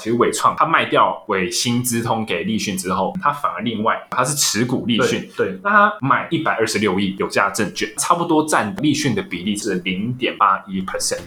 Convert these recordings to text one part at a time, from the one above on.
其实伟创它卖掉伟星资通给立讯之后，它反而另外它是持股立讯，对，那它买一百二十六亿有价证券，差不多占立讯的比例是零点八一 percent。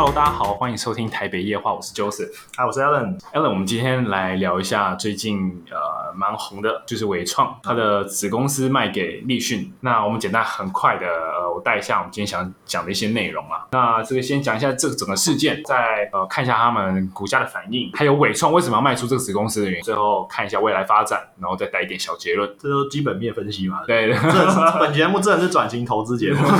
Hello，大家好，欢迎收听台北夜话，我是 Joseph。嗨，我是 Alan。Alan，我们今天来聊一下最近呃蛮红的，就是伟创它的子公司卖给立讯。那我们简单很快的呃，我带一下我们今天想讲的一些内容啊。那这个先讲一下这个整个事件，再呃看一下他们股价的反应，还有伟创为什么要卖出这个子公司的原因，最后看一下未来发展，然后再带一点小结论。这都基本面分析嘛。对，这本节目真的是转型投资节目。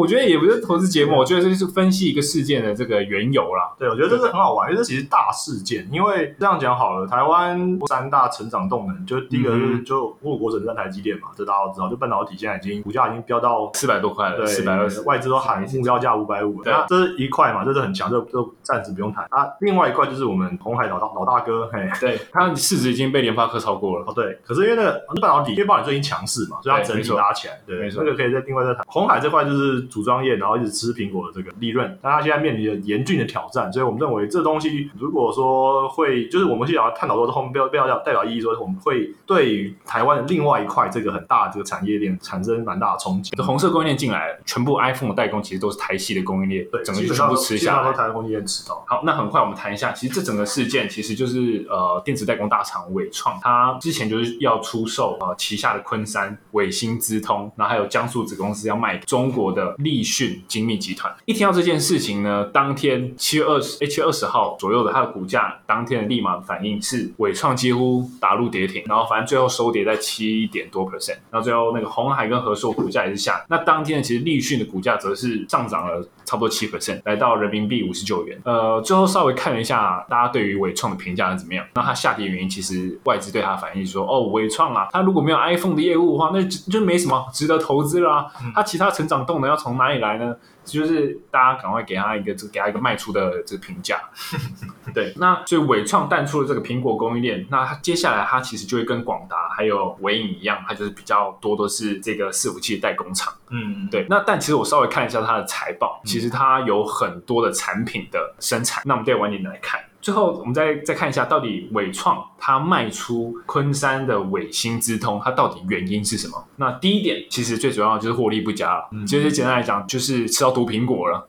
我觉得也不是投资节目，我觉得这就是分析一个事件的这个缘由啦。对，我觉得这是很好玩，因为这其实大事件。因为这样讲好了，台湾三大成长动能，就第一个是就护国神山台积电嘛，这大家都知道。就半导体现在已经股价已经飙到四百多块了，对四百二十，外资都喊目标价五百五。对那这是一块嘛，这是很强，这这暂时不用谈啊。另外一块就是我们红海老大老大哥，嘿。对，他市值已经被联发科超过了。哦，对，可是因为那个半导体，因为半导体最近强势嘛，所以它整体拉起来，对，没错这个可以再另外再谈。红海这块就是组装业，然后一直吃苹果的这个利润，但它现在面临着严峻的挑战，所以我们认为这东西如果说会，就是我们去想要探讨说后面不要不要代表意义说我们会对台湾的另外一块这个很大的这个产业链产生蛮大的冲击。这红色供应链进来，全部 iPhone 的代工其实都是台系的供应链，对，整个就全部吃下来。台湾供应链吃到。好，那很快我们谈一下，其实这整个事件其实就是呃电子代工大厂伟创，它之前就是要出售呃旗下的昆山、伟星资通，然后还有江苏子公司要卖中国的立讯精密集团。一听到这件事情呢，当天七月二十、七月二十号左右的它的股价，当天的立马反应是尾创几乎打入跌停，然后反正最后收跌在七点多 percent，然后最后那个红海跟和硕股价也是下。那当天，其实立讯的股价则是上涨了差不多七 percent，来到人民币五十九元。呃，最后稍微看了一下大家对于伟创的评价是怎么样。那它下跌原因，其实外资对它反应说，哦，伟创啊，它如果没有 iPhone 的业务的话，那就就没什么值得投资了、啊。它其他成长动能要从哪里来呢？就是大家赶快给他一个这给他一个卖出的这个评价。对，那所以伟创淡出了这个苹果供应链，那它接下来它其实就会跟广达还有伟影一样，它就是比较多都是这个伺服器的代工厂。嗯，对，那但其实我稍微看一下它的财报，其实它有很多的产品的生产。那我们再晚点来看。最后，我们再再看一下，到底伟创它卖出昆山的伟星资通，它到底原因是什么？那第一点，其实最主要就是获利不佳了。其实简单来讲，就是吃到毒苹果了。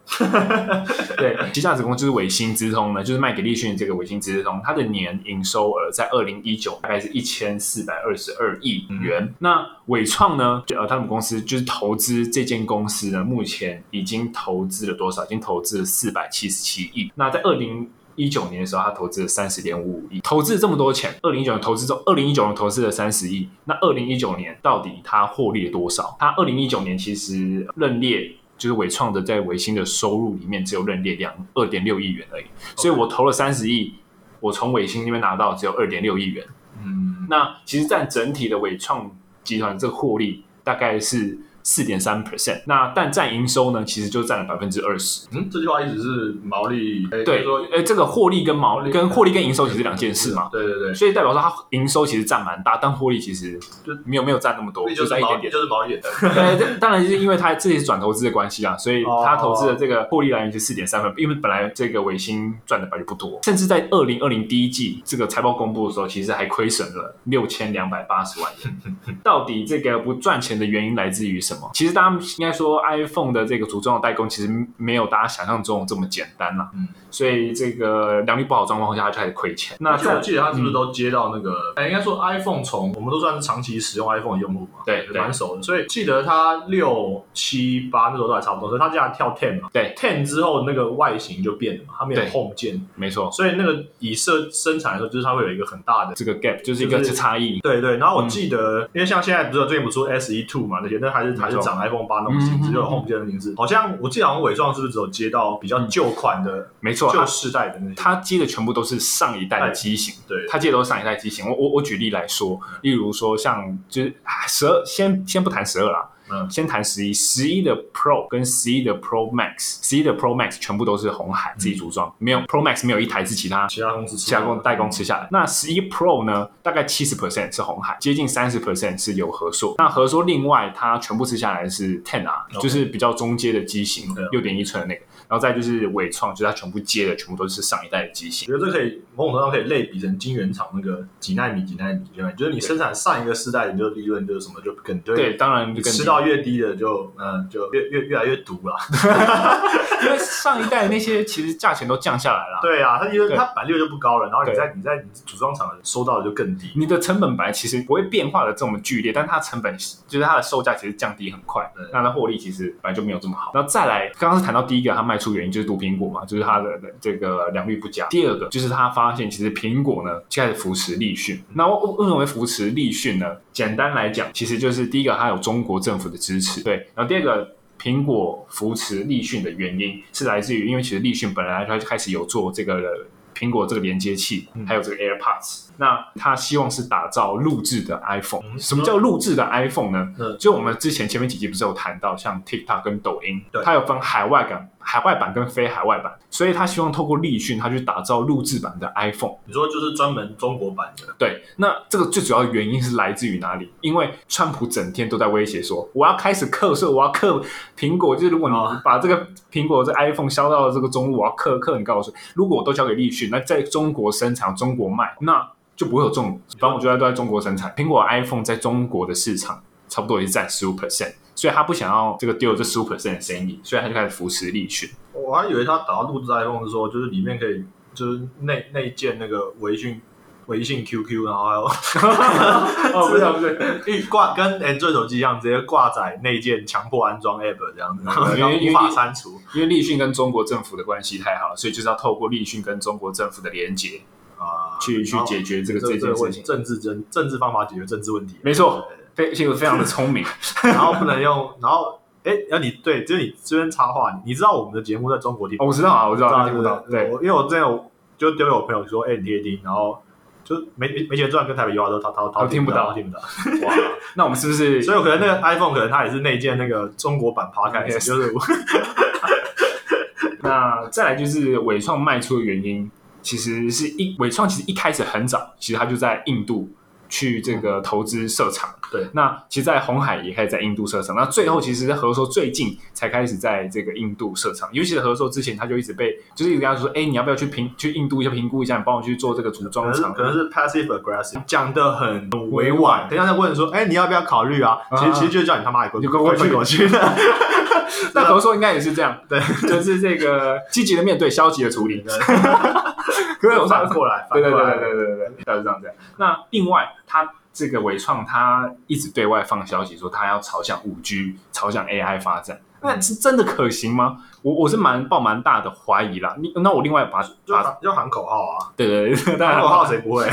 对，旗下子公司就是伟星资通呢，就是卖给立讯的这个伟星资通，它的年营收额在二零一九大概是一千四百二十二亿元。那伟创呢，呃，他们公司就是投资这间公司呢，目前已经投资了多少？已经投资了四百七十七亿。那在二零一九年的时候，他投资了三十点五五亿，投资了这么多钱。二零一九年投资中，二零一九年投资了三十亿。那二零一九年到底他获利了多少？他二零一九年其实认列就是伟创的在伟星的收入里面只有认列两二点六亿元而已，所以我投了三十亿，我从伟星那边拿到只有二点六亿元。嗯，那其实占整体的伟创集团这个获利大概是四点三 percent，那但占营收呢，其实就占了百分之二十。嗯，这句话意思是毛利，哎对，就是说呃，这个获利跟毛利跟获利跟营收其实是两件事嘛，对对对，所以代表说它营收其实占蛮大，但获利其实就没有没有占那么多，就占一点点。就是毛利。的，对，这当然是因为它这也是转投资的关系啊，所以哦。它投资的这个获利来源是四点三分，因为本来这个伟星赚的本来就不多，甚至在二零二零第一季这个财报公布的时候，其实还亏损了六千两百八十万元。到底这个不赚钱的原因来自于什其实大家应该说 iPhone 的这个组装的代工其实没有大家想象中这么简单啦，所以这个良率不好状况下，它就开始亏钱。那而且我记得他是不是都接到那个？哎、应该说 iPhone 从我们都算是长期使用 iPhone 的用户嘛，对对蛮熟的。所以记得他六七八那时候都还差不多，所以他这样跳 Ten 嘛，对，Ten 之后那个外形就变了嘛，它没有 Home 键，没错，所以那个以设生产来说，就是它会有一个很大的。这个 gap 就是一个就是差异。对对，然后我嗯记得，因为像现在不是有最近不是出 S E Two 嘛那些，那还是还是长 iPhone 八那种形式，有 Home 键的形式。好像我记得好像伟创是不是只有接到比较旧款的、没错，旧世代的那些？它接的全部都是上一代的机型，对他接的都是上一代机型。我我我举例来说，例如说像就是十二，先先不谈十二啦，嗯先谈十一，十一的 Pro 跟十一的 Pro Max，十一的 Pro Max 全部都是红海自己组装，没有 Pro Max 没有一台是其他其他公司其他公代工吃下来。那十一 Pro 呢，大概七十 percent 是红海，接近三十 percent 是有和硕。那和硕另外它全部吃下来是 Ten 啊就是比较中阶的机型对啊，六点一寸的那个。然后再就是伟创，就是它全部接的全部都是上一代的机型。我觉得这可以某种程度上可以类比成晶圆厂那个几纳米、几纳米、就是你生产上一个世代，你就利润就是什么就更对对，当然就吃到越低的就嗯就越越越来越毒了。因为上一代那些其实价钱都降下来了。对啊，它因为对它本来利润就不高了，然后你在你在你组装厂收到的就更低。你的成本本来其实不会变化的这么剧烈，但它成本就是它的售价其实降低很快对，那它的获利其实本来就没有这么好。然后再来，刚刚是谈到第一个它卖出原因就是毒苹果嘛，就是它的这个良率不佳。第二个就是他发现其实苹果呢就开始扶持立讯。那为为什么会扶持立讯呢？简单来讲，其实就是第一个它有中国政府的支持，对，然后第二个。苹果扶持立讯的原因是来自于，因为其实立讯本来它就开始有做这个苹果这个连接器，嗯还有这个 AirPods。那他希望是打造录制的 iPhone。嗯什么叫录制的 iPhone 呢？嗯就我们之前前面几集不是有谈到，像 TikTok 跟抖音对，它有分海外版、海外版跟非海外版，所以他希望透过立讯，他去打造录制版的 iPhone。你说就是专门中国版的，对，那这个最主要的原因是来自于哪里？因为川普整天都在威胁说，我要开始课税，我要课苹果，就是如果你哦把这个苹果这 iPhone 销到了这个中路，我要课课你告诉，如果我都交给立讯，那在中国生产、中国卖，那就不会有这种，反正我觉得都在中国生产，苹果 iPhone 在中国的市场差不多也是占十五 percent，所以他不想要这个丢这十五 percent 的生意，所以他就开始扶持立讯。我还以为他打到录制 iPhone 的时候，就是里面可以就是内内建那个微信微信 QQ，然后还有哦，不是不是，一挂跟 Android 手机一样，直接挂载内建强迫安装 App 这样子，然后无法删除因为立讯跟中国政府的关系太好了，所以就是要透过立讯跟中国政府的连接。啊，去去解决这个这这件事情个问题，政治政政治方法解决政治问题，没错。非这个非常的聪明。然后不能用，然后哎，要你对，就是你这边插话，你知道我们的节目在中国听哦，我知道啊，我知道，啊听不到。对，因为我之前有就丢给我朋友说，哎，你听一听，然后就没没没钱赚，跟台北邮话都他他他他听不到他听不到，哇，那我们是不是？所以有可能那个 iPhone 可能它也是内建那个中国版 Podcast，就是那再来就是伟创卖出的原因，其实是一伟创其实一开始很早，其实他就在印度去这个投资设厂。对，那其实，在红海也开始在印度设厂。那最后，其实和硕最近才开始在这个印度设厂。尤其是合硕之前，他就一直被就是一直跟他说，哎，你要不要去评去印度一下评估一下，你帮我去做这个组可装厂？可能是 passive aggressive，讲的很委婉。等一下再问说，哎，你要不要考虑啊？其实其实就是叫你他妈也滚你滚过去滚过去。那和硕应该也是这样，对，就是这个积极的面对，消极的处理。可是我反过来，反对对对对对对对，大致上这样。那另外，他这个伟创他一直对外放消息说，他要朝向五 G、朝向 AI 发展，那是真的可行吗？我我是蛮抱蛮大的怀疑啦。你那我另外把把要喊口号啊！对对对，当喊然口号谁不会？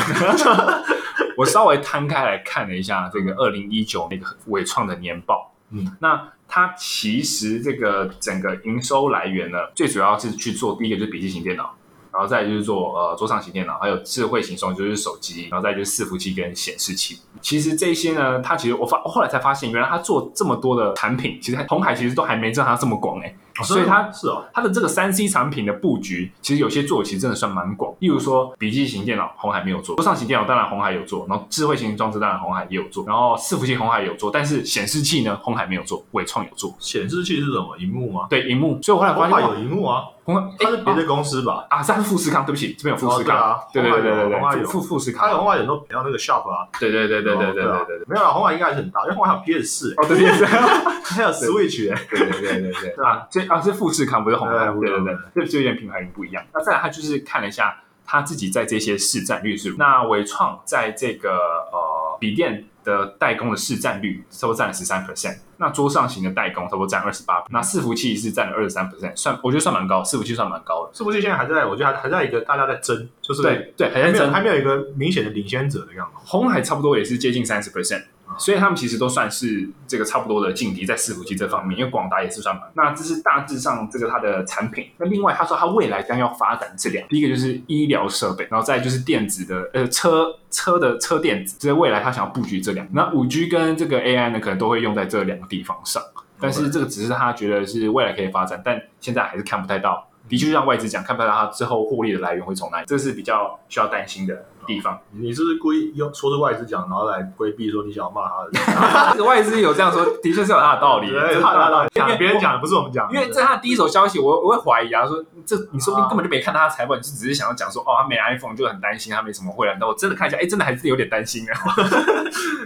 我稍微摊开来看了一下这个二零一九那个伟创的年报，嗯，那它其实这个整个营收来源呢，最主要是去做第一个就是笔记型电脑。然后再就是做呃桌上型电脑，还有智慧型双就是手机，然后再就是伺服器跟显示器。其实这些呢，它其实我发后来才发现，原来它做这么多的产品，其实红海其实都还没让它这么广哎、所以它是哦，它的这个三 C 产品的布局，其实有些做其实真的算蛮广。例如说，笔记型电脑红海没有做，桌上型电脑当然红海有做，然后智慧型装置当然红海也有做，然后伺服器红海有做，但是显示器呢，红海没有做，伟创有做。显示器是什么？荧幕吗？对，荧幕，所以我后来发现海有荧幕啊，红海它是别的哎公司吧？啊，它是富士康，对不起，这边有富士康，哦对对啊对对对对，红海有富富富士康，它有红海有很多，比较那个 Shop 啊，对对对对对对对啊。对对。没有啦，红海应该还是很大，因为红海有 PS 四，哦，对对对。还有 Switch 哎，对对对对。对啊，这啊是富士康，不是红海，对对对，这就有点品牌不一样。那再来，他就是看了一下他自己在这些市占率是，那伟创在这个呃笔电的代工的市占率差不多占了十三 percent，那桌上型的代工差不多占二十八，那伺服器是占了二十三 percent，算我觉得算蛮高，伺服器算蛮高的。伺服器现在还在，我觉得还还在一个大家在争，就是对对，还在争。还没有一个明显的领先者的样子。红海差不多也是接近三十 percent，所以他们其实都算是这个差不多的劲敌在伺服器这方面，因为广达也是算嘛。那这是大致上这个它的产品。那另外他说他未来将要发展这两，第一个就是医疗设备，然后再就是电子的呃车车的车电子，这是未来他想要布局这两。那五 G 跟这个 AI 呢，可能都会用在这两个地方上。但是这个只是他觉得是未来可以发展，但现在还是看不太到。的确，像外资讲，看不到它之后获利的来源会从哪里，这是比较需要担心的地方。你是不是故意用说是外资讲，然后来规避说你想要骂他的？这 个外资有这样说，的确是有他的道理，对，他的道理。讲别人讲的不是我们讲，因为在他的第一手消息，我我会怀疑啊，说这你说不定根本就没看他的财报，你就只是想要讲说哦，他没 iPhone 就很担心，他没什么会员。但我真的看一下，哎，真的还是有点担心啊。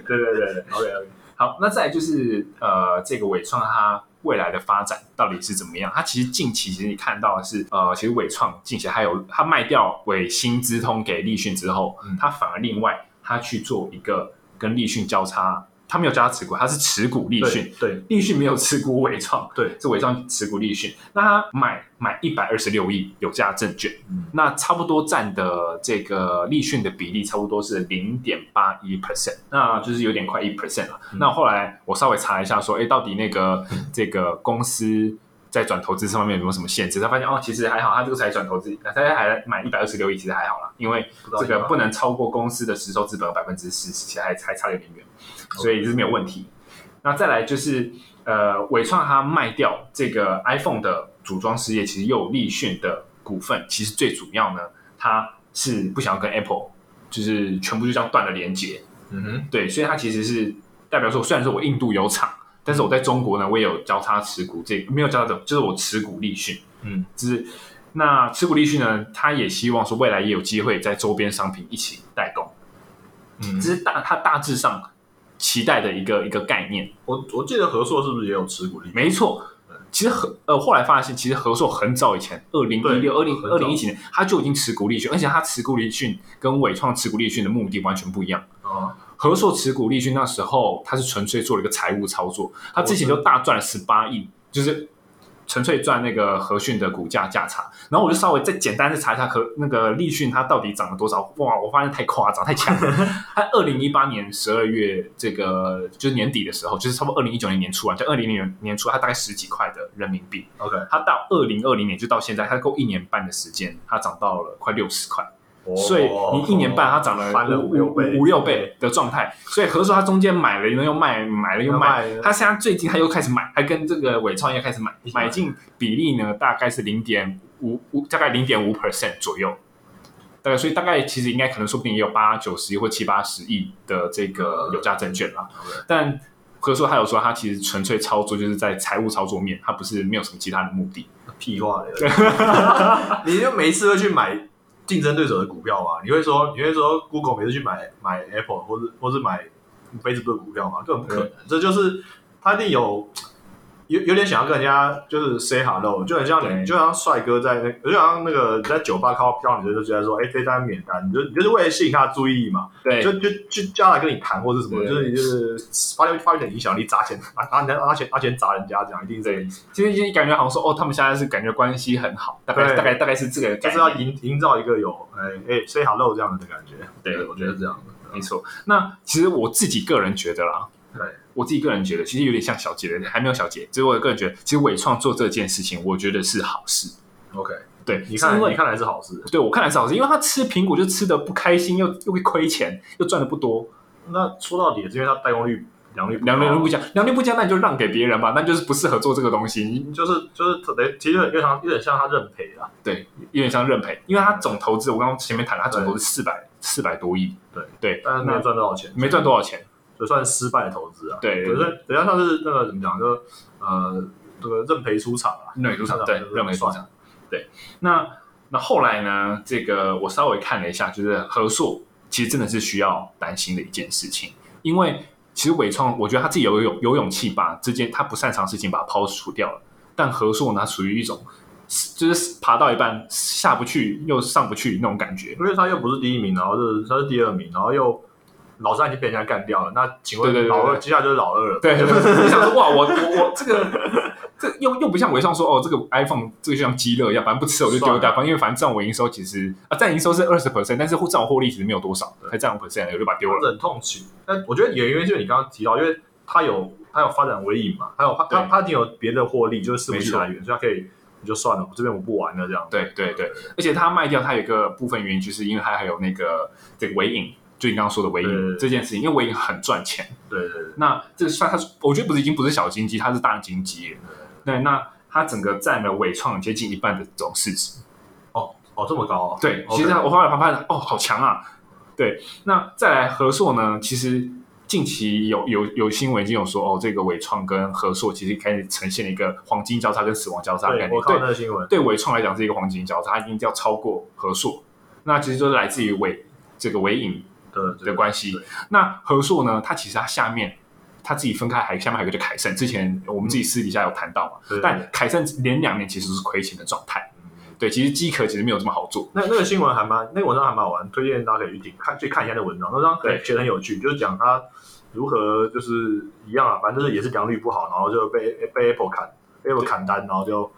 对对对对，OK OK。好，那再就是呃，这个伟创它。未来的发展到底是怎么样？它其实近期其实你看到的是，呃，其实伟创近期还有它卖掉伟新资通给立讯之后，它反而另外它去做一个跟立讯交叉。他没有加持股，他是持股立讯。对，立讯没有持股伟创。对，是伟创持股立讯。那他买买一百二十六亿有价证券，那差不多占的这个立讯的比例差不多是零点八一 percent，那就是有点快一 percent 了。那后来我稍微查一下，说，哎，到底那个 这个公司。在转投资这方面有没有什么限制？他发现哦，其实还好，他这个才转投资，他还买一百二十六亿，其实还好啦，因为这个不能超过公司的实收资本百分之四十，其实还还差有点远，所以是没有问题。那再来就是呃，伟创它卖掉这个 iPhone 的组装事业，其实又有立讯的股份，其实最主要呢，它是不想要跟 Apple 就是全部就这样断了连接。嗯哼，对，所以它其实是代表说，虽然说我印度有厂。但是我在中国呢，我也有交叉持股，这没有交叉的，就是我持股立讯，嗯，就是那持股立讯呢，他也希望说未来也有机会在周边商品一起代工，嗯，这是大他大致上期待的一个一个概念。我我记得和硕是不是也有持股力？没错，其实和呃后来发现，其实和硕很早以前，二零一六、二零二零一七年，他就已经持股立讯，而且他持股立讯跟伟创持股立讯的目的完全不一样啊。和硕持股立讯那时候，他是纯粹做了一个财务操作，他之前就大赚了十八亿，就是纯粹赚那个和讯的股价价差。然后我就稍微再简单的查一下和那个立讯它到底涨了多少，哇，我发现太夸张太强了。它二零一八年十二月这个就是年底的时候，就是差不多二零一九年年初啊，就二零年年初，它大概十几块的人民币。OK，它到二零二零年就到现在，它够一年半的时间，它涨到了快六十块。所以你一年半它涨了五六倍五六倍的状态，所以何叔他中间买了又卖，买了又卖，他现在最近他又开始买，还跟这个伟创业开始买，买进比例呢大概是零点五五，大概零点五 percent 左右，大概所以大概其实应该可能说不定也有八九十亿或七八十亿的这个有价证券了，但何叔他有说他其实纯粹操作就是在财务操作面，他不是没有什么其他的目的，屁话的，你就每一次都去买。竞争对手的股票嘛，你会说你会说 Google 每次去买买 Apple 或者或是买 Facebook 股票嘛，根本不可能。这就是他一定有有有点想要跟人家就是 say hello，就很像你就像帅哥在那，就像那个在酒吧靠票，你就觉得说哎这单免单，你就你就是为了吸引他的注意嘛，对，就就就叫他跟你谈或是什么，就是你就是发发一点影响力砸钱拿拿拿钱拿钱砸人家这样，一定是。这个意思。其实感觉好像说哦，他们现在是感觉关系很好，大概大概大概是这个，就是要营营造一个有哎哎 say hello 这样的感觉。对，我觉得这样没错。那其实我自己个人觉得啦。对，我自己个人觉得，其实有点像小杰的，还没有小杰。只是我个人觉得，其实伟创做这件事情，我觉得是好事。OK，对，你看，你看来是好事。对我看来是好事，因为他吃苹果就吃的不开心，又又会亏钱，又赚的不多。那说到底，是因为他代工率、良率、良率不佳，良率不佳，那你就让给别人吧，那就是不适合做这个东西。你就是就是特别，其实有点像有点像他认赔了。对，有点像认赔，因为他总投资，我刚刚前面谈了，他总投资四百四百多亿。对对，但是没有赚多少钱，没赚多少钱。就算失败的投资啊，对，可是等下像是那个怎么讲，就呃，这个认赔出场啊，认赔出场，对，认赔出场，对。那那后来呢？这个我稍微看了一下，就是合硕其实真的是需要担心的一件事情，因为其实伟创，我觉得他自己有勇有勇气把这件他不擅长事情把它抛除掉了，但合硕呢，属于一种就是爬到一半下不去又上不去那种感觉，因为他又不是第一名，然后是他是第二名，然后又。老三已经被人家干掉了，那请问老二接下来就是老二了。对，你想说哇，我我我这个这又又不像微创说哦，这个 iPhone 这个就像鸡肋一样，反正不吃我就丢掉，反正因为反正占我营收其实啊占营收是二十 percent，但是占我获利其实没有多少，才占五 percent，我就把它丢了。忍痛取。但我觉得也因为就是你刚刚提到，因为它有它有发展微影嘛，还有它它已经有别的获利，就是伺服没错器来源，所以它可以你就算了，我这边我不玩了这样。对对对，而且它卖掉它有一个部分原因，就是因为它还有那个这个尾影，就你刚刚说的微影对这件事情，因为微影很赚钱。对对对，那这算它是，我觉得不是已经不是小金鸡，它是大金鸡了。对，那它整个占了伟创接近一半的总市值。哦哦这么高啊？对其实我后来发现，哦，好强啊！对，那再来和硕呢？其实近期有有有新闻已经有说，哦，这个伟创跟和硕其实开始呈现了一个黄金交叉跟死亡交叉的概念。对我看到新闻，对伟创来讲是一个黄金交叉，它已经要超过和硕。那其实就是来自于伟这个伟影对的关系对。那和硕呢，它其实它下面。它自己分开还下面还有一个叫凯盛，之前我们自己私底下有谈到嘛，但凯盛连两年其实是亏钱的状态，对，其实机壳其实没有这么好做，那那个新闻还蛮，那个文章还蛮好玩，推荐大家可以去听看去看一下那文章，那文章对写得很有趣，就是讲他如何就是一样啊，反正就是也是良率不好，然后就被被 Apple 砍被 Apple 砍单，然后就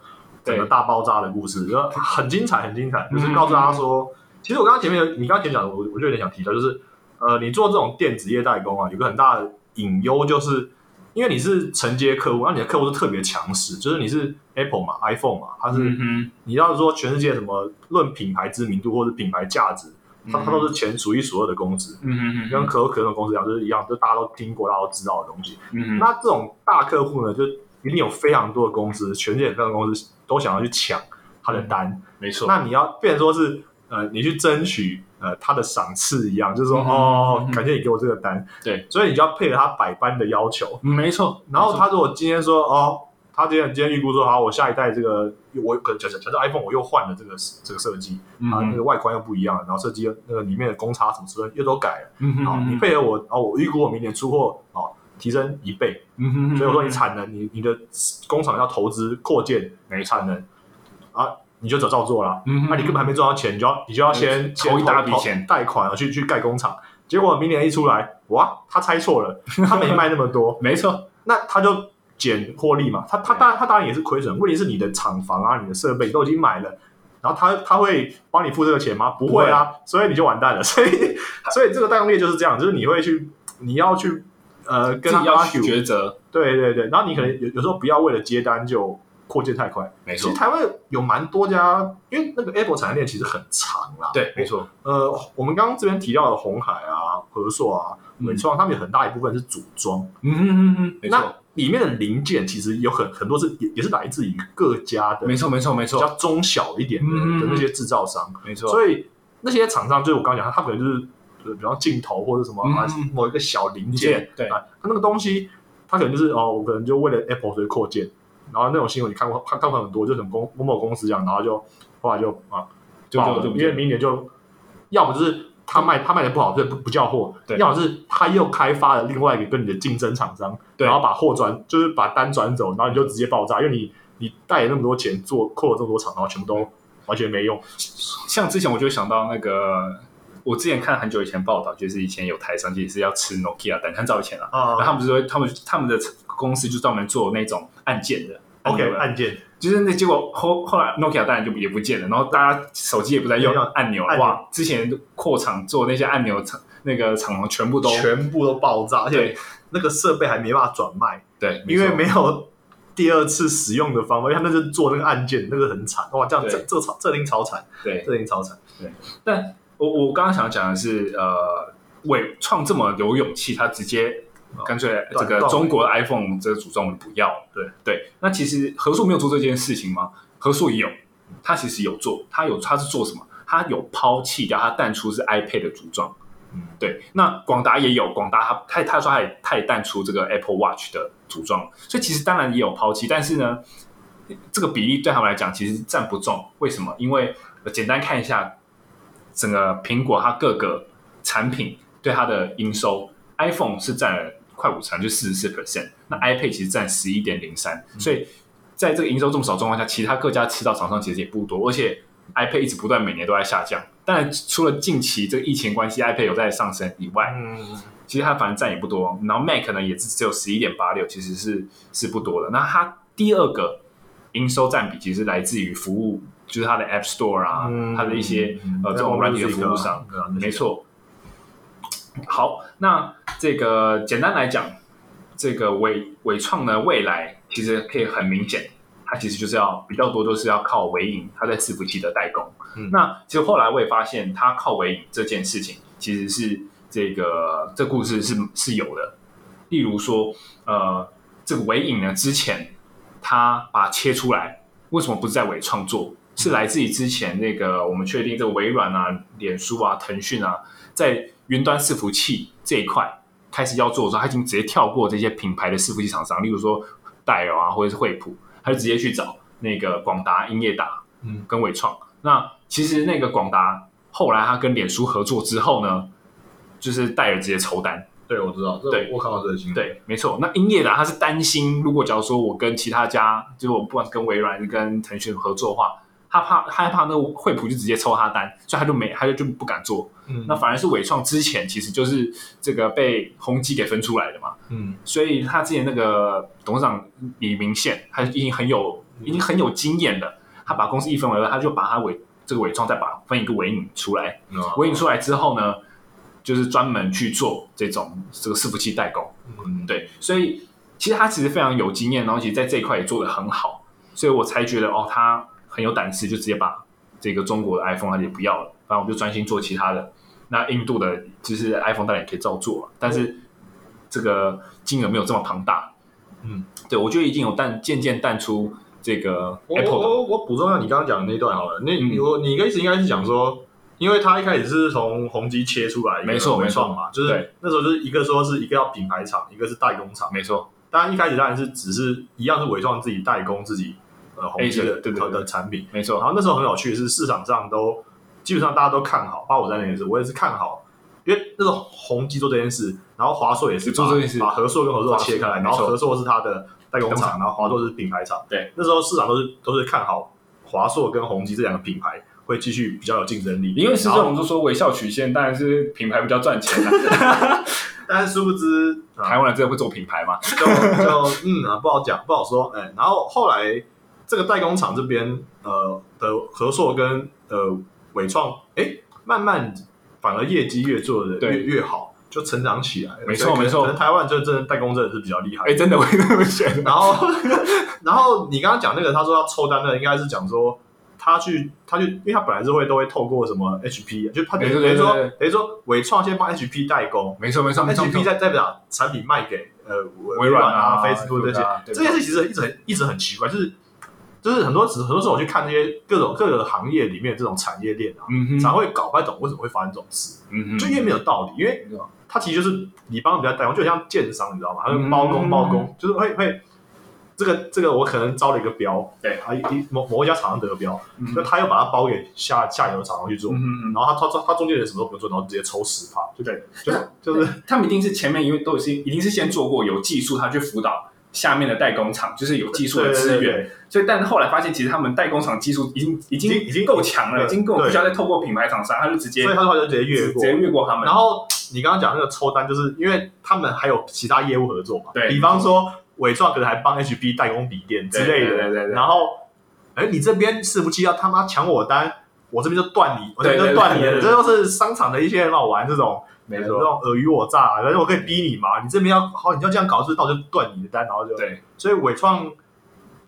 整个大爆炸的故事，就很精彩，很精彩，就是嗯告诉大家说，其实我刚刚前面有你刚刚前面讲的，我我就有点想提到，就是呃，你做这种电子业代工啊，有个很大的隐忧就是。因为你是承接客户，那你的客户是特别强势，就是你是 Apple 嘛，iPhone 嘛，它是嗯你要说全世界什么论品牌知名度或者品牌价值，它它都是前数一数二的公司，哼，嗯哼嗯跟可口可乐公司一样，就是一样，就大家都听过、大家都知道的东西。那这种大客户呢，就一定有非常多的公司，全世界非常多公司都想要去抢他的单。没错，那你要变成说是呃，你去争取呃他的赏赐一样，就是说、哦感谢你给我这个单，对，所以你就要配合他百般的要求。嗯没错，然后他如果今天说哦，他今天今天预估说好，我下一代这个我可能假设假设 iPhone 我又换了这个这个设计，嗯啊，那个外观又不一样了，然后设计那个里面的公差什么什么又都改了，好，你配合我，哦，我预估我明年出货哦提升一倍，嗯哼，所以我说你产能，你你的工厂要投资扩建没产能。啊，你就走照做了，嗯哼。那你根本还没赚到钱，你就要你就要先筹一大笔先投钱。贷款啊去去盖工厂，结果明年一出来，哇，他猜错了，他没卖那么多，没错，那他就减获利嘛，他他当然他当然也是亏损，问题是你的厂房啊、你的设备都已经买了，然后他他会帮你付这个钱吗？不会啊，所以你就完蛋了。所以所以这个代工业就是这样，就是你会去你要去呃跟他自己要 argue，抉择，对对对，然后你可能有有时候不要为了接单就扩建太快。没错。其实，台湾有蛮多家，因为那个 Apple 产业链其实很长啦。对，没错，呃，我们刚刚这边提到的红海啊、和硕啊、嗯。伟创，他们有很大一部分是组装。嗯嗯嗯嗯，没那错，里面的零件其实有很很多是也也是来自于各家的没错，没错，没错。比较，中小一点的嗯的那些制造商，没错，所以那些厂商就是我刚刚讲，他可能就是呃比方镜头或者什么某一个小零件，对，啊，他那个东西他可能就是哦，我可能就为了 Apple 所以扩建，然后那种新闻你看过看看过很多，就是很公某某公司这样，然后就后来就啊就就就不见明年就要不就是他卖他卖的不好，所以不不叫货；对要么是他又开发了另外一个跟你的竞争厂商，对然后把货转就是把单转走，然后你就直接爆炸，因为你你带了那么多钱做扩了这么多厂，然后全部都完全没用。像之前我就想到那个，我之前看很久以前报道，就是以前有台商其实是要吃 Nokia 单，很早以前了。啊然后他们就说，他们他们的公司就专门做那种按键的。OK 按键，就是那结果后后来 Nokia 当然就也不见了，然后大家手机也不再用按钮了，哇！之前扩厂做那些按钮厂那个厂房全部都全部都爆炸，而且那个设备还没办法转卖，对，因为没有第二次使用的方法，因为他们是做那个按键，那个很惨。哇！这样对。这这超这令超惨，对。这令超惨。对。但我我刚刚想讲的是，呃，伟创这么有勇气，他直接干脆这个中国的 iPhone 这个组装我们不要。对对，那其实和硕没有做这件事情吗？和硕有，他其实有做，他有他是做什么？他有抛弃掉他淡出是 iPad 的组装。嗯对，那广达也有，广达他他他说他也他也淡出这个 Apple Watch 的组装，所以其实当然也有抛弃，但是呢，这个比例对他们来讲其实占不重。为什么？因为、呃简单看一下整个苹果它各个产品对它的营收，iPhone 是占了快五成，就四十四 percent，那 iPad 其实占十一点零三，所以在这个营收这么少状况下，其他各家吃到厂商其实也不多，而且 iPad 一直不断每年都在下降。当然，除了近期这个疫情关系，iPad 有在上升以外，嗯，其实它反正占也不多，然后 Mac 呢也是只有十一点八六，其实是是不多的。那它第二个营收占比其实来自于服务，就是它的 App Store 啊，嗯它的一些嗯呃这种软体的服务商，没错。好，那这个简单来讲，这个伟伟创呢，未来其实可以很明显，它其实就是要比较多都是要靠伟影，它在伺服器的代工。嗯那其实后来我也发现，它靠伟影这件事情其实是这个这故事是是有的。例如说，呃，这个伟影呢，之前它把它切出来，为什么不是在伟创做？是来自于之前那个我们确定这个微软啊、脸书啊、腾讯啊，在云端伺服器这一块开始要做的时候，他已经直接跳过这些品牌的伺服器厂商，例如说戴尔啊，或者是惠普，他就直接去找那个广达、英业达，嗯，跟伟创。那其实那个广达后来他跟脸书合作之后呢，就是戴尔直接抽单，对，我知道，对我看到这个新闻，对，没错。那英业达他是担心，如果假如说我跟其他家，就是我不管是跟微软、跟腾讯合作的话，他怕害怕那个惠普就直接抽他单，所以他就没他就就不敢做。嗯，那反而是伟创之前其实就是这个被宏基给分出来的嘛，嗯。所以他之前那个董事长李明宪，他已经很有已经很有经验了，他把公司一分为二，他就把他伟这个伟创再把分一个伟影出来，嗯。伟影出来之后呢，就是专门去做这种这个伺服器代工。嗯，对，所以其实他其实非常有经验，然后其实在这一块也做得很好，所以我才觉得哦，他很有胆识，就直接把这个中国的 iPhone 他也不要了，反正我就专心做其他的。那印度的其实 iPhone 当然也可以照做，但是这个金额没有这么庞大。嗯，对我觉得已经有淡渐渐淡出这个我 Apple 的我我补充一下你刚刚讲的那一段好了，那嗯你我你的意思应该是讲说，因为他一开始是从宏基切出来没错没错嘛，就是那时候就是一个说是一个要品牌厂，一个是代工厂。没错，当然一开始当然是只是一样是伟创自己代工自己呃宏基的对对对的产品，没错，然后那时候很有趣的是市场上都基本上大家都看好，包括我在内也是，我也是看好，因为那时候宏基做这件事，然后华硕也是把做这件事把和硕跟合硕切开来，然后和硕是它的代工厂厂，然后华硕是品牌厂。对，那时候市场都是都是看好华硕跟宏基这两个品牌会继续比较有竞争力，因为是这种就说微笑曲线，当然是品牌比较赚钱的。但是殊不知啊台湾人真的会做品牌嘛？就就嗯啊，不好讲，不好说。哎，然后后来这个代工厂这边呃的合作跟呃伟创，哎，慢慢反而业绩越做的越越好，就成长起来了。没错没错可能台湾就真的代工真的是比较厉害。哎，真的会那么觉得。然后 然后你刚刚讲那个，他说要抽单的，应该是讲说。他去，他去，因为他本来是会都会透过什么 HP，就他等于等于说等于说伟创先帮 HP 代工，没错没错，HP 再再把产品卖给呃微微软啊、啊 Facebook 这些，对这件事其实一直很一直很奇怪，就是就是很多时很多时候我去看那些各种各个行业里面这种产业链啊，常会搞不太懂为什么会发生这种事，嗯，就因为没有道理，因为它其实就是你帮人家代工，就很像建商，你知道吗？它嗯是包工包工，就是会会。这个这个我可能招了一个标，对啊，某某一家厂商得了标，嗯那他又把它包给下下游的厂商去做，嗯然后他他他中间人什么都不用做，然后直接抽十趴，就对，就就是他们一定是前面因为都是一定是先做过有技术，他去辅导下面的代工厂，就是有技术的资源。对对对所以，但是后来发现，其实他们代工厂技术已经已经已经够强了，已经够不需要再透过品牌厂商，他就直接所以他的话就直接越过，直接越过他们。然后你刚刚讲那个抽单，就是因为他们还有其他业务合作嘛，对。比方说伟创可能还帮 HP 代工笔电之类的，对对对对然后，哎，你这边伺服器要他妈抢我单，我这边就断你，我这边就断你这都是商场的一些很好玩这种，没错这种尔虞我诈，反正我可以逼你嘛，你这边要好，你要这样搞，就是到就断你的单，然后就对，所以伟创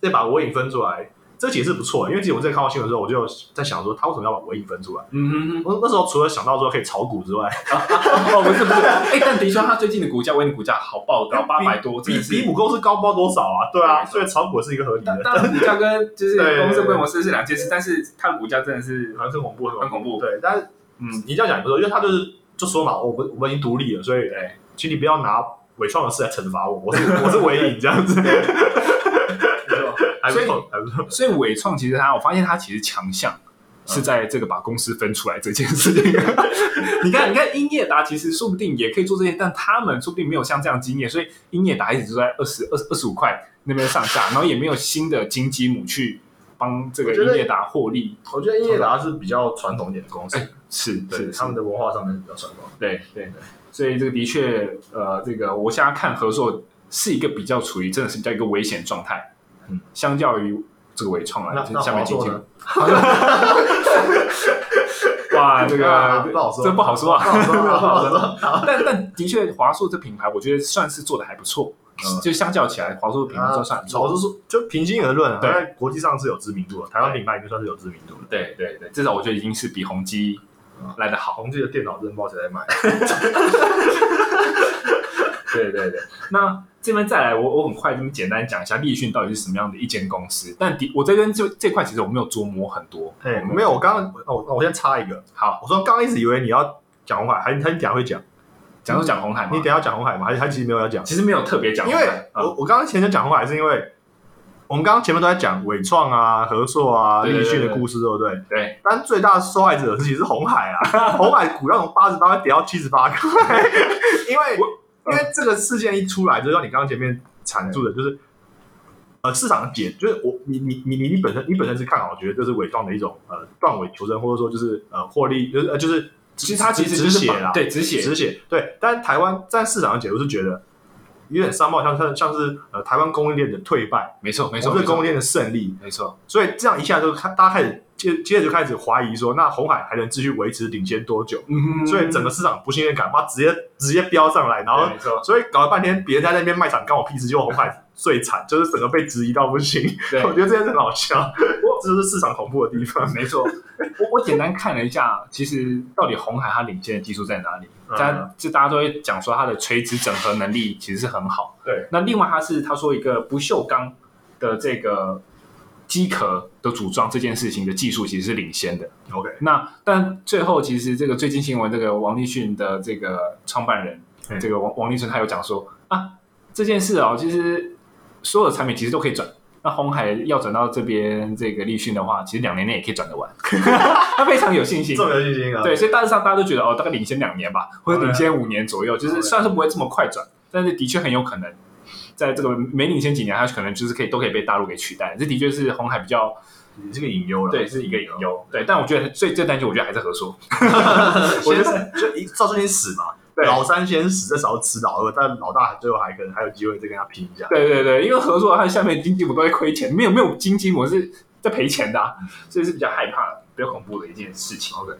再把伟影分出来。这解释不错，因为其实我在看到新闻的时候，我就在想说，他为什么要把伟影分出来？嗯哼哼。我那时候除了想到说可以炒股之外，哦，不是不是，哎，但的确，他最近的股价，尾影股价好爆高，八百多，比比母公司高包多少啊？对啊，对所以炒股是一个合理的，当当然股价跟就是 对公司规模是是两件事，但是它的股价真的是很很恐怖，很恐怖。对，但是嗯，你这样讲也不错，因为他就是就说嘛，我们我们已经独立了，所以对，请你不要拿伪创的事来惩罚我，我是我是伪影这样子，还不所以错，还不错。所以伟创其实它，我发现它其实强项是在这个把公司分出来这件事情。你看，你看英业达其实说不定也可以做这些，但他们说不定没有像这样经验，所以英业达一直都在二十二二十五块那边上下，然后也没有新的金鸡母去帮这个英业达获利。我觉得英业达是比较传统一点的公司，哎，是对，是，他们的文化上面是比较传统。对对对，所以这个的确，呃，这个我现在看合作是一个比较处于真的是比较一个危险状态，嗯，相较于这个伟创来，那那下面经济华硕呢，哇，这啊个不好说。这不好说啊，不好说不好说。但但的确，华硕这品牌，我觉得算是做的还不错，嗯就相较起来，华硕的品牌算算不错。老实说，就平心而论在国际上是有知名度的，台湾品牌已经算是有知名度的。对对对，至少我觉得已经是比宏基来的好。宏基的电脑真的不知道谁在卖。对对对，那这边再来，我我很快这么简单讲一下立讯到底是什么样的一间公司。但的我这边就这块其实我没有琢磨很多。哎，没有，我刚刚我我先插一个，好，我说刚刚一直以为你要讲红海，还还你等一下会讲，讲都讲红海嘛，你等下讲红海吗？还是还其实没有要讲？其实没有特别讲因为嗯我我刚刚前面讲红海是因为我们刚刚前面都在讲伟创啊、和硕啊、立讯的故事，对不对？对但最大的受害者其实是红海啊，红海股要从八十八块跌到七十八块，因为因为这个事件一出来，就像你刚刚前面阐述的，就是呃市场解，就是我你你你你你本身你本身是看好，觉得这是伟创的一种呃断尾求生，或者说就是呃获利，就是呃就是其实它其实是写啦，对只写只写对，但台湾在市场的解读是觉得有点商贸，像像像是呃台湾供应链的退败，没错没错，我们没错。这供应链的胜利，没错，所以这样一下就看大家开始接接着就开始怀疑说，那红海还能继续维持领先多久？嗯所以整个市场不信任感，妈直接直接飙上来，然后所以搞了半天，别人在那边卖场干我屁事，结果红海最惨，就是整个被质疑到不行。对我觉得这件事很好笑，这就是市场恐怖的地方。没错，我我简单看了一下，其实到底红海它领先的技术在哪里？嗯它这大家都会讲说它的垂直整合能力其实是很好。对，那另外它是他说一个不锈钢的这个机壳的组装这件事情的技术其实是领先的。OK，那但最后其实这个最近新闻，这个王立讯的这个创办人，嗯这个王王立春他有讲说啊，这件事哦，其实所有的产品其实都可以转。那红海要转到这边这个立讯的话，其实两年内也可以转得完，他非常有信心这。么有信心啊？对，所以大致上大家都觉得哦，大概领先两年吧，或者领先五年左右，就是虽然说不会这么快转，但是的确很有可能在这个没领先几年，它可能就是可以都可以被大陆给取代。这的确是红海比较你这个隐忧了。对是一个隐忧，对，但我觉得最最担心，我觉得还是合作。我觉得就一赵正先死嘛，对老三先死，这时候吃老二，但老大最后还可能还有机会再跟他拼一下。对对对，因为合作他下面经济我都会亏钱，没有没有经济我是在赔钱的、啊，所以是比较害怕、比较恐怖的一件事情。OK，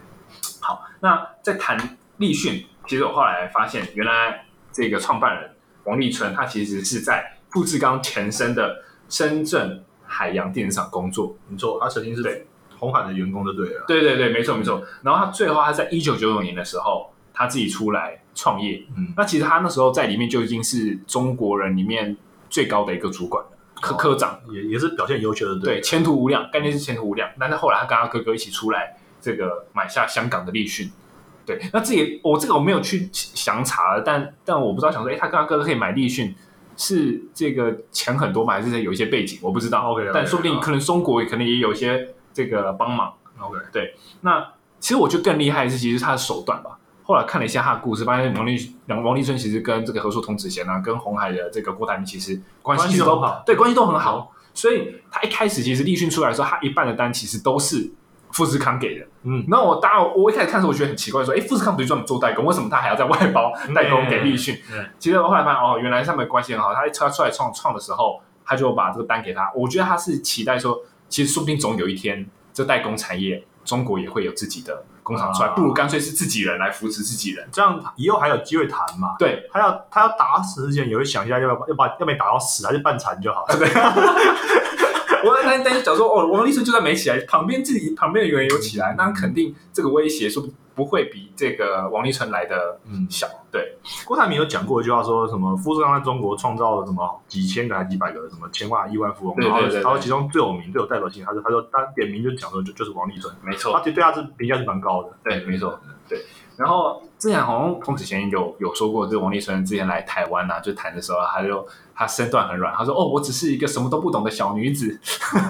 好，那在谈立讯，其实我后来发现，原来这个创办人王立春，他其实是在富士康前身的深圳海洋电子厂工作。没错，他曾经是对红海的员工就对了。对对对，没错没错。然后他最后他在一九九九年的时候，他自己出来创业。嗯，那其实他那时候在里面就已经是中国人里面最高的一个主管了，科科长。也也是表现优秀的，对，前途无量，概念是前途无量。但是后来他跟他哥哥一起出来，这个买下香港的立讯。对，那这也我这个我没有去详查了，但但我不知道想说，哎，他跟他哥哥可以买立讯，是这个钱很多吗？还是有一些背景？我不知道。OK，OK，但说不定可能中国可能也有一些这个帮忙。OK，对那其实我觉得更厉害的是，其实他的手段吧。后来看了一下他的故事，发现王立王王立春其实跟这个何硕同子贤啊，跟红海的这个郭台铭其实关系都好对，关系都很好。所以他一开始其实立讯出来的时候，他一半的单其实都是富士康给的。嗯，然后我当然我一开始看的时候，我觉得很奇怪，说，哎，富士康不是专门做代工，为什么他还要在外包代工给立讯？嗯其实我后来发现，哦，原来他们关系很好。他一他出来创创的时候，他就把这个单给他。我觉得他是期待说，其实说不定总有一天，这代工产业中国也会有自己的工厂出来，啊不如干脆是自己人来扶持自己人。这样以后还有机会谈嘛？对，他要他要打死之前，也会想一下要不要要把要没打到死，还是半残就好。我但但是假如说，哦，王立春就算没起来，旁边自己旁边的人有起来，那肯定这个威胁是不不会比这个王立春来的嗯，小。对，郭台铭有讲过一句话，说什么富士康在中国创造了什么几千个还几百个什么千万亿万富翁，然后对对对对然后其中最有名最有代表性，他说他说他点名就讲说就就是王立春，没错他对对他是评价是蛮高的。对，没错，对。然后之前好像童子贤有有说过，就王立春之前来台湾啊，就谈的时候，他就他身段很软，他说：“哦，我只是一个什么都不懂的小女子。”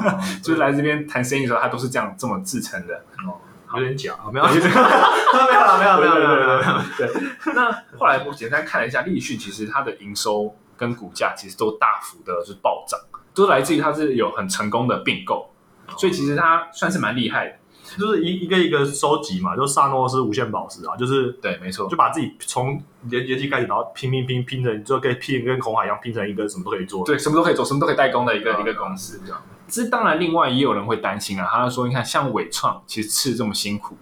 就是来这边谈生意的时候，他都是这样这么自称的。哦有点假，没有，没有没有，没有，没有，没有，没有。对，那后来我简单看了一下立讯，其实它的营收跟股价其实都大幅的是暴涨，都来自于它是有很成功的并购，所以其实它算是蛮厉害的。就是一一个一个收集嘛，就萨诺斯无限宝石啊，就是对，没错就，把自己从连接器开始，然后拼拼拼拼成，就可以拼跟红海一样拼成一个什么都可以做。对，什么都可以做，什么都可以代工的一个、嗯一个公司。这样，这当然另外也有人会担心啊，他就说，你看像伟创其实吃这么辛苦，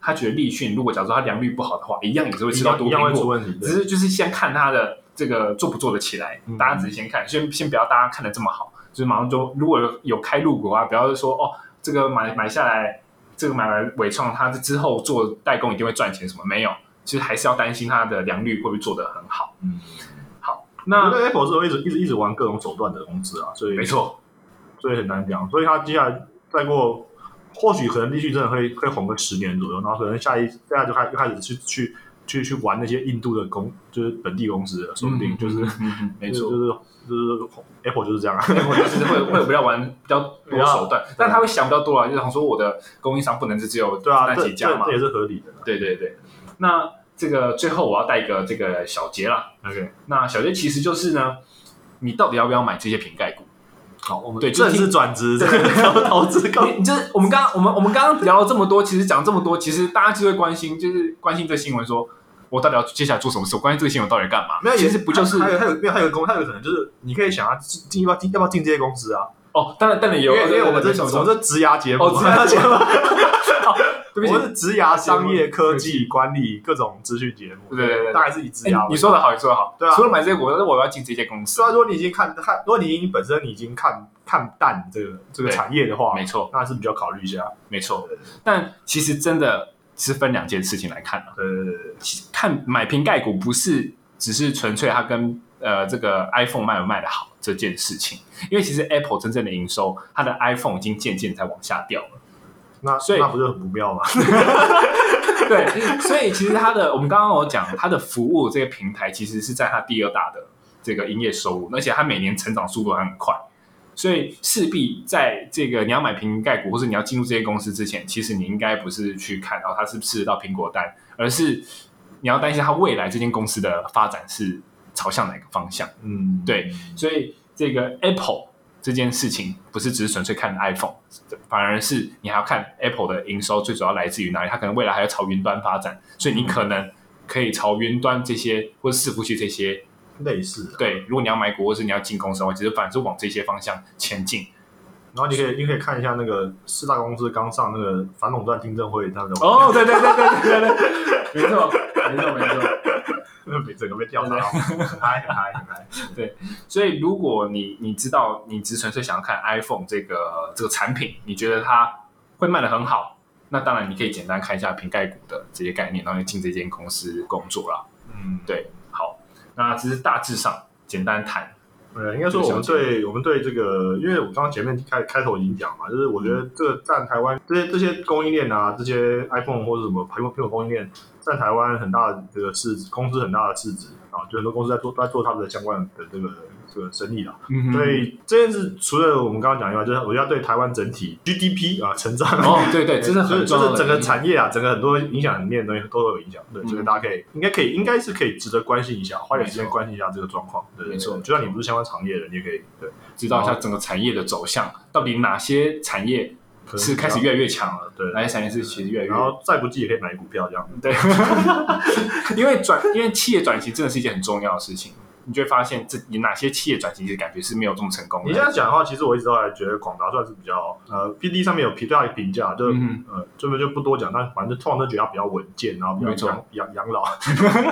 他觉得立讯如果假如说他良率不好的话，一样也是会吃到多样一样会苹果，出问题。只是就是先看他的这个做不做得起来，嗯大家只是先看，先先不要大家看的这么好，就是马上就如果有有开入股啊，不要说哦这个买买下来，这个买来伟创，它之后做代工一定会赚钱什么没有，其实还是要担心它的良率会不会做得很好。嗯，好，那那 Apple 是会一直一直一直玩各种手段的公司啊，所以没错，所以很难讲。所以他接下来再过，或许可能立讯真的会会红个十年左右，然后可能下一现在就开就开始去去去去玩那些印度的公，就是本地公司了，说不定就是。嗯嗯嗯没错。就是就是 Apple 就是这样啊，我就是会 会有比较玩比较多手段，但他会想比较多啊，就是想说我的供应商不能是只有对啊，那这几家嘛这这，也是合理的。对对对。那这个最后我要带一个这个小结啦，OK，那小结其实就是呢，你到底要不要买这些瓶盖股？好，我们对就正式转职这个 投资高你你就是我们刚刚我们我们刚刚聊了这么多，其实讲这么多，其实大家就会关心，就是关心这新闻说。我到底要接下来做什么事？我关心这个新闻到底干嘛？没有，其实不就是还有还有没有还有公，还有可能就是你可以想要进进要不要进要不要进这些公司啊？哦，当然当然有，因为因为我们这对对对我们这职涯节目，哦职涯节目 对不起我们是职涯、商业、科技、管理各种资讯节目，对对对对大概是以职哎涯为主。你说的好，你说的好。对啊除了买这些股，但是我要进这些公司虽。然说你已经看看，如果你已经本身你已经看看淡这个这个对产业的话，没错，那是比较考虑一下。没错。但其实真的是分两件事情来看啊。对对对对，看买瓶盖股不是只是纯粹它跟呃这个 iPhone 卖不卖的好这件事情，因为其实 Apple 真正的营收，它的 iPhone 已经渐渐在往下掉了。那所以那不是很不妙吗？对，所以其实它的我们刚刚我讲，它的服务这个平台其实是在它第二大的这个营业收入，而且它每年成长速度还很快，所以势必在这个你要买瓶盖股或是你要进入这些公司之前，其实你应该不是去看哦它是不是到苹果单，而是你要担心它未来这间公司的发展是朝向哪个方向。嗯，对所以这个 Apple 这件事情不是只是纯粹看 iPhone，反而是你还要看 Apple 的营收最主要来自于哪里，它可能未来还要朝云端发展，所以你可能可以朝云端这些或者伺服器这些。类似的。对，如果你要买股或是你要进公司的话，其实反而是往这些方向前进。然后你可以你可以看一下那个四大公司刚上那个反垄断听证会，他的哦，对对对对对对 对，没错没错没错。被整个被调查到，很嗨很嗨很嗨。所以，如果你你知道你只纯粹想要看 iPhone 这个这个产品，你觉得它会卖的很好，那当然你可以简单看一下瓶盖股的这些概念，然后你进这间公司工作了。嗯，对，好，那其实大致上简单谈。呃，应该说我们对我们对这个，因为我刚刚前面开开头已经讲嘛，就是我觉得这个占台湾这些这些供应链啊，这些 iPhone 或者什么苹果苹果供应链占台湾很大的这个市值，公司很大的市值啊，就很多公司在做在做他们的相关的这个这个生意了。嗯所以这件事除了我们刚刚讲以外，就是我要对台湾整体 GDP 啊成长。哦，对对，真的就是很的就是整个产业啊，整个很多影响面的东西都有影响，对，嗯这个大家可以应该可以应该是可以值得关心一下，花点时间关心一下这个状况，对，没错就算你不是相关行业的，你也可以对，知道一下整个产业的走向，到底哪些产业是开始越来越强了，对，哪些产业是其实越来越然后再不济也可以买股票这样，对，因为转因为企业转型真的是一件很重要的事情，你就会发现这你哪些企业转型其实感觉是没有这么成功的。你这样讲的话，其实我一直都还觉得广达算是比较呃，P D 上面有评对它的评价，就呃，这边就不多讲，但反正通常都觉得它比较稳健，然后比较养养 养老，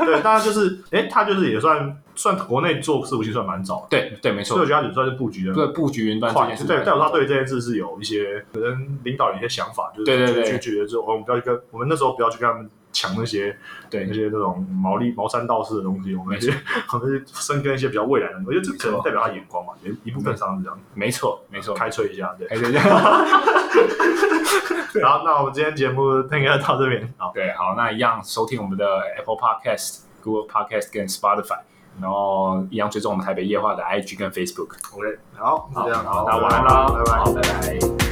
对，当然就是，哎，他就是也算算国内做伺服器算蛮早的，对对，没错。所以我，觉得他也算是布局的对布局云端这，件事，对，代表他对这件事是有一些可能领导有一些想法，就是对对对。去去觉得说，哦我们不要去跟我们那时候不要去跟他们抢那些对那些那种毛利毛三道四的东西，我们去 我们去深耕一些比较未来的，我觉得这可能代表他眼光嘛，一一部分上是这样，没错没错，开吹一下，对。开始讲。好，那我们今天节目应该到这边，好，对，好，那一样收听我们的 Apple Podcast、Google Podcast 跟 Spotify，然后一样追踪我们台北夜话的 IG 跟 Facebook。OK，好，就这样，好，那晚安啦，拜拜好。拜拜。